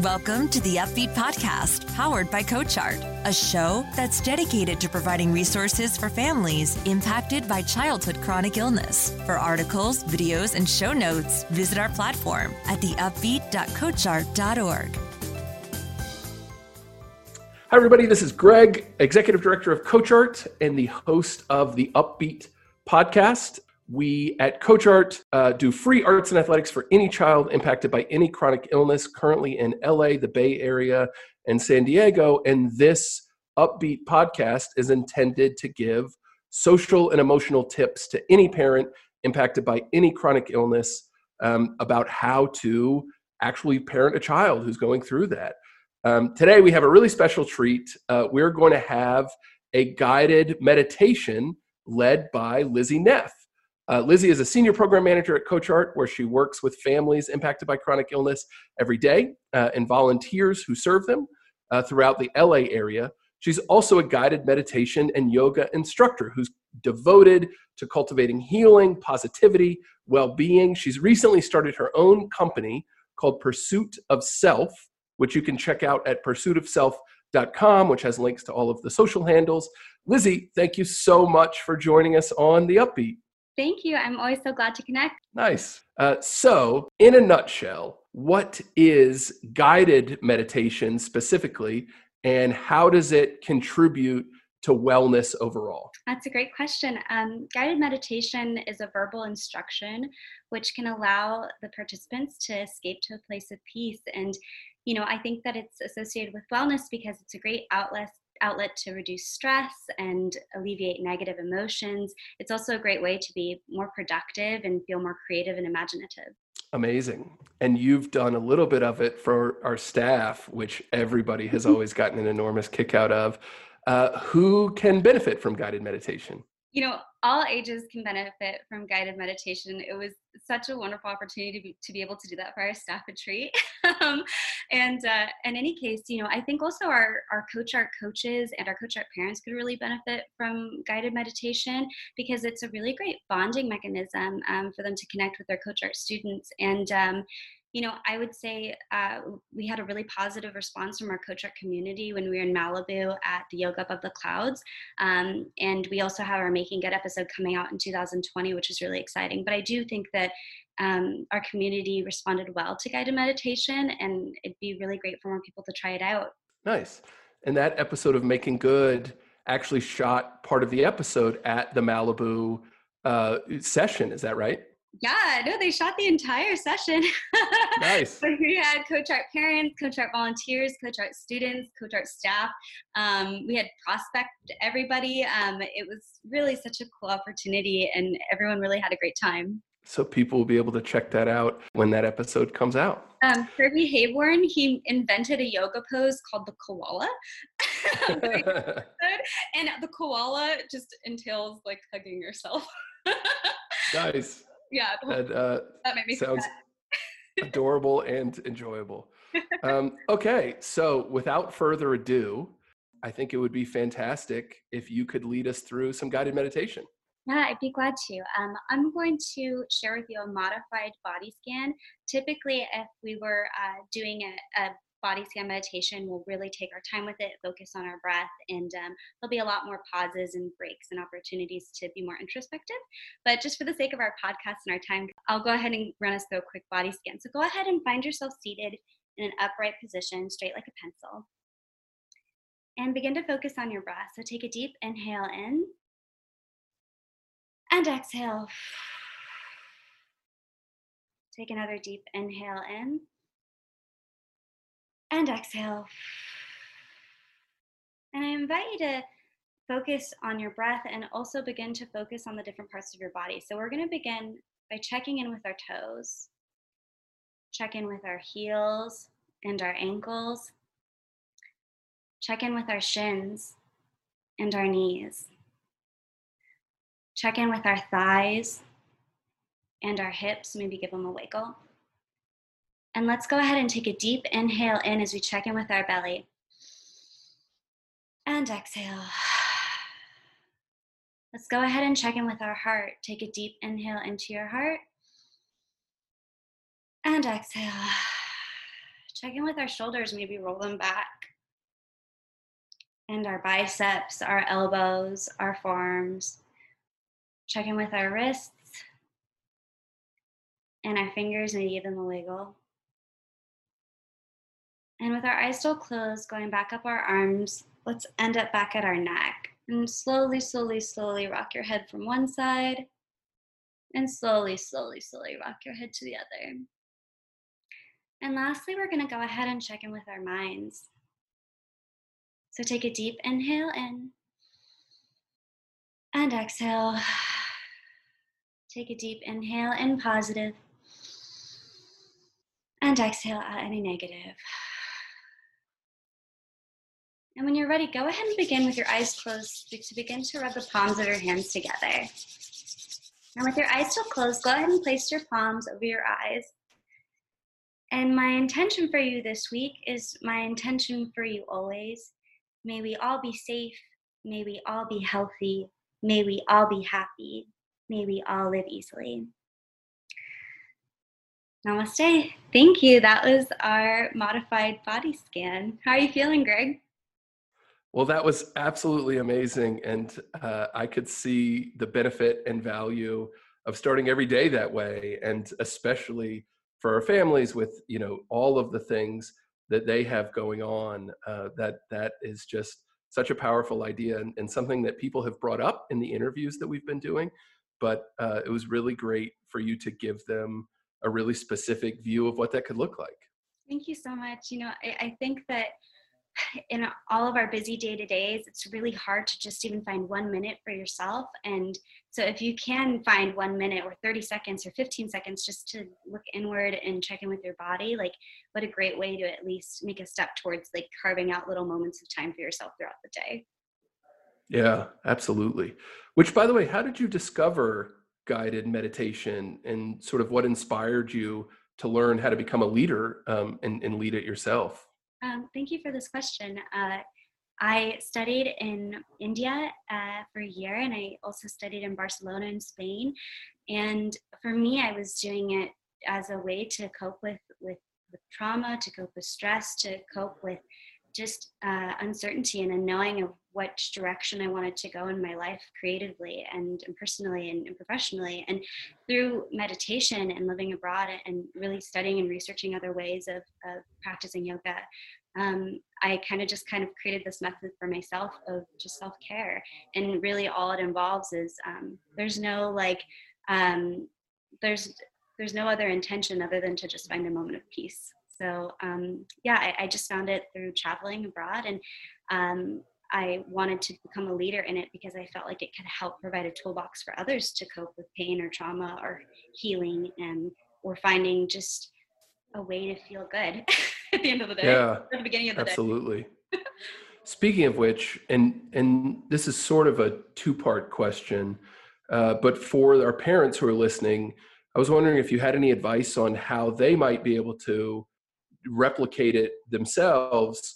Welcome to the Upbeat Podcast, powered by CoachArt, a show that's dedicated to providing resources for families impacted by childhood chronic illness. For articles, videos, and show notes, visit our platform at theupbeat.coachart.org. Hi, everybody. This is Greg, Executive Director of CoachArt and the host of the Upbeat Podcast. We at CoachArt uh, do free arts and athletics for any child impacted by any chronic illness, currently in LA, the Bay Area, and San Diego. And this Upbeat podcast is intended to give social and emotional tips to any parent impacted by any chronic illness um, about how to actually parent a child who's going through that. Um, today, we have a really special treat. Uh, we're going to have a guided meditation led by Lizzie Neff. Uh, Lizzie is a senior program manager at CoachArt, where she works with families impacted by chronic illness every day uh, and volunteers who serve them uh, throughout the LA area. She's also a guided meditation and yoga instructor who's devoted to cultivating healing, positivity, well being. She's recently started her own company called Pursuit of Self, which you can check out at pursuitofself.com, which has links to all of the social handles. Lizzie, thank you so much for joining us on The Upbeat. Thank you. I'm always so glad to connect. Nice. Uh, so, in a nutshell, what is guided meditation specifically, and how does it contribute to wellness overall? That's a great question. Um, guided meditation is a verbal instruction which can allow the participants to escape to a place of peace. And, you know, I think that it's associated with wellness because it's a great outlet outlet to reduce stress and alleviate negative emotions. It's also a great way to be more productive and feel more creative and imaginative. Amazing. And you've done a little bit of it for our staff, which everybody has always gotten an enormous kick out of. Uh, who can benefit from guided meditation? You know, all ages can benefit from guided meditation. It was such a wonderful opportunity to be, to be able to do that for our staff at Treat. um, and uh, in any case, you know, I think also our, our CoachArt coaches and our CoachArt parents could really benefit from guided meditation because it's a really great bonding mechanism um, for them to connect with their CoachArt students. And um, you know, I would say uh, we had a really positive response from our CoachArt community when we were in Malibu at the Yoga Above the Clouds. Um, and we also have our Making Good episode coming out in 2020, which is really exciting. But I do think that um, our community responded well to guided meditation, and it'd be really great for more people to try it out. Nice. And that episode of Making Good actually shot part of the episode at the Malibu uh, session. Is that right? Yeah, no, they shot the entire session. Nice. we had Coach Art parents, Coach Art volunteers, Coach Art students, Coach Art staff. Um, we had prospect everybody. Um, it was really such a cool opportunity, and everyone really had a great time. So people will be able to check that out when that episode comes out. Um, Kirby Hayborn, he invented a yoga pose called the koala. and the koala just entails like hugging yourself. nice yeah and, uh, that made me sounds adorable and enjoyable um, okay so without further ado i think it would be fantastic if you could lead us through some guided meditation yeah, I'd be glad to. Um, I'm going to share with you a modified body scan. Typically, if we were uh, doing a, a body scan meditation, we'll really take our time with it, focus on our breath, and um, there'll be a lot more pauses and breaks and opportunities to be more introspective. But just for the sake of our podcast and our time, I'll go ahead and run us through a quick body scan. So go ahead and find yourself seated in an upright position, straight like a pencil. And begin to focus on your breath. So take a deep inhale in and exhale. Take another deep inhale in and exhale. And I invite you to focus on your breath and also begin to focus on the different parts of your body. So we're going to begin by checking in with our toes, check in with our heels and our ankles, check in with our shins and our knees, check in with our thighs and our hips, maybe give them a wiggle. And let's go ahead and take a deep inhale in as we check in with our belly. And exhale. Let's go ahead and check in with our heart. Take a deep inhale into your heart. And exhale. check in with our shoulders, maybe roll them back. And our biceps, our elbows, our forearms. Check in with our wrists and our fingers, maybe give them a wiggle. And with our eyes still closed, going back up our arms, let's end up back at our neck. And slowly, slowly, slowly rock your head from one side. And slowly, slowly, slowly rock your head to the other. And lastly, we're going to go ahead and check in with our minds. So take a deep inhale in and exhale. Take a deep inhale in positive and exhale out any negative. And when you're ready, go ahead and begin with your eyes closed to begin to rub the palms of your hands together. And with your eyes still closed, go ahead and place your palms over your eyes. And my intention for you this week is my intention for you always. May we all be safe. May we all be healthy. May we all be happy. May we all live easily. Namaste. Thank you. That was our modified body scan. How are you feeling, Greg? Well, that was absolutely amazing. And uh, I could see the benefit and value of starting every day that way. And especially for our families with, you know, all of the things that they have going on, uh, that that is just such a powerful idea and, and, something that people have brought up in the interviews that we've been doing. But uh, it was really great for you to give them a really specific view of what that could look like. Thank you so much. You know, I, I think that in all of our busy day to days, it's really hard to just even find one minute for yourself. And so, if you can find one minute or 30 seconds or 15 seconds just to look inward and check in with your body, like what a great way to at least make a step towards like carving out little moments of time for yourself throughout the day. Yeah, absolutely. Which, by the way, how did you discover guided meditation and sort of what inspired you to learn how to become a leader um, and, and lead it yourself? Um, thank you for this question. Uh, I studied in India uh, for a year and I also studied in Barcelona in Spain. And for me, I was doing it as a way to cope with, with, with trauma, to cope with stress, to cope with just uh, uncertainty and a knowing of which direction I wanted to go in my life creatively and, personally and, and, professionally. And through meditation and living abroad and really studying and researching other ways of, of practicing yoga, um, I kind of just kind of created this method for myself of just self care. And really, all it involves is um, there's no like, um, there's there's no other intention other than to just find a moment of peace. So um, yeah, I, I, just found it through traveling abroad, and um, I wanted to become a leader in it because I felt like it could help provide a toolbox for others to cope with pain or trauma or healing and or finding just a way to feel good at the end of the day. Yeah. At the beginning of the absolutely. day. Absolutely. Speaking of which, and and this is sort of a two-part question, uh, but for our parents who are listening, I was wondering if you had any advice on how they might be able to replicate it themselves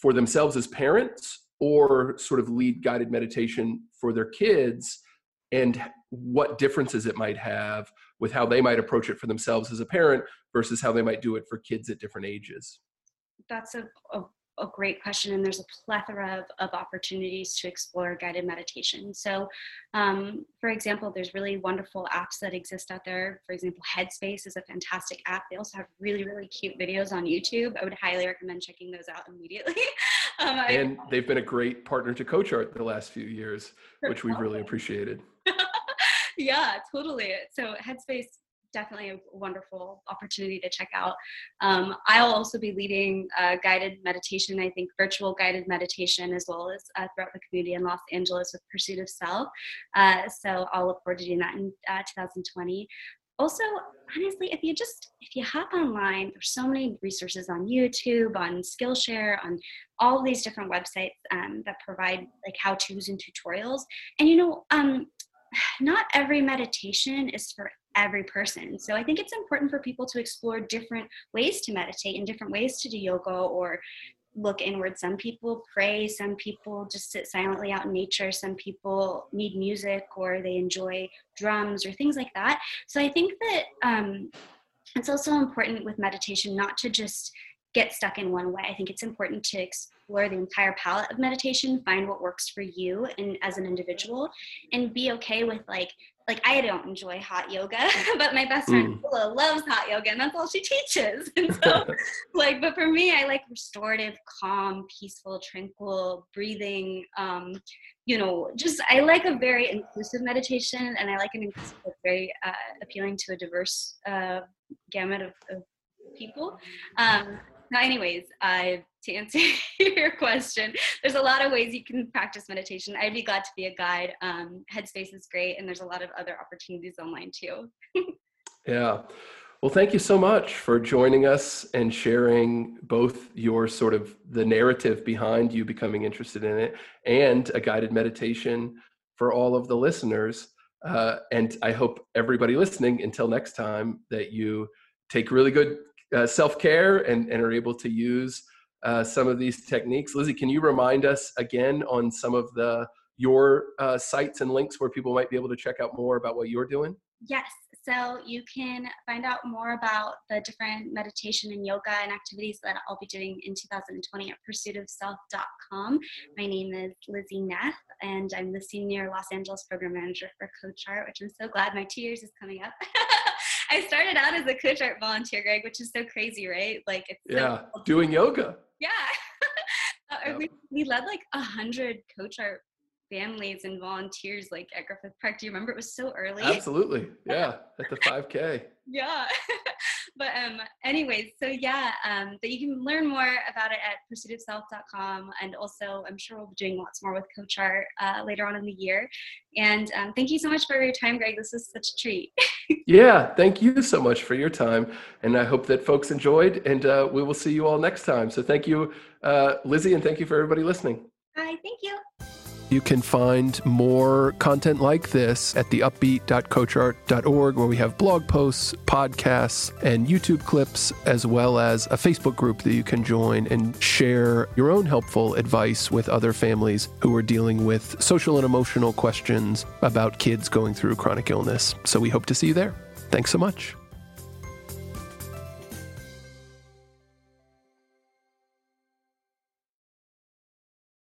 for themselves as parents or sort of lead guided meditation for their kids and what differences it might have with how they might approach it for themselves as a parent versus how they might do it for kids at different ages? That's a, a a great question and there's a plethora of, of opportunities to explore guided meditation. So um, for example there's really wonderful apps that exist out there. For example headspace is a fantastic app. They also have really really cute videos on youtube. I would highly recommend checking those out immediately um, and I, they've been a great partner to coach the last few years which we've really appreciated yeah totally so headspace definitely a wonderful opportunity to check out. Um, I'll also be leading uh, guided meditation, I think virtual guided meditation, as well as uh, throughout the community in Los Angeles with Pursuit of Self. Uh, so I'll look forward to doing that in uh, 2020 also honestly if you just if you hop online there's so many resources on youtube on skillshare on all these different websites um, that provide like how to's and tutorials and you know um, not every meditation is for every person. So I think it's important for people to explore different ways to meditate and different ways to do yoga or look inward. Some people pray, some people just sit silently out in nature, some people need music or they enjoy drums or things like that. So I think that um, it's also important with meditation not to just get stuck in one way. I think it's important to explore the entire palette of meditation, find what works for you and as an individual, and be okay with like like I don't enjoy hot yoga, but my best friend mm. loves hot yoga, and that's all she teaches. And so, like, but for me, I like restorative, calm, peaceful, tranquil breathing. Um, you know, just I like a very inclusive meditation, and I like an inclusive, very uh, appealing to a diverse uh, gamut of, of people. Um, now, anyways, uh, to answer your question, there's a lot of ways you can practice meditation. I'd be glad to be a guide. Um, Headspace is great, and there's a lot of other opportunities online too. yeah. Well, thank you so much for joining us and sharing both your sort of the narrative behind you becoming interested in it and a guided meditation for all of the listeners. Uh, and I hope everybody listening, until next time, that you take really good uh, self care and, and are able to use uh, some of these techniques. Lizzie, can you remind us again on some of the your uh, sites and links where people might be able to check out more about what you're doing? Yes. So you can find out more about the different meditation and yoga and activities that I'll be doing in 2020 at pursuitofself.com. My name is Lizzie Neff, and I'm the Senior Los Angeles Program Manager for Coach Art, which I'm so glad my two years is coming up. I started out as a coach art volunteer, Greg, which is so crazy, right? Like it's yeah, so doing yoga. Yeah, uh, we, we led like a hundred coach art families and volunteers like at Griffith Park. Do you remember? It was so early. Absolutely, yeah, at the 5K. yeah, but um, anyways, so yeah, um, but you can learn more about it at pursuitofself.com, and also I'm sure we'll be doing lots more with Coach Art uh, later on in the year. And um, thank you so much for your time, Greg. This is such a treat. yeah, thank you so much for your time, and I hope that folks enjoyed. And uh, we will see you all next time. So thank you, uh, Lizzie, and thank you for everybody listening. Hi, thank you. You can find more content like this at theupbeat.coachart.org, where we have blog posts, podcasts, and YouTube clips, as well as a Facebook group that you can join and share your own helpful advice with other families who are dealing with social and emotional questions about kids going through chronic illness. So we hope to see you there. Thanks so much.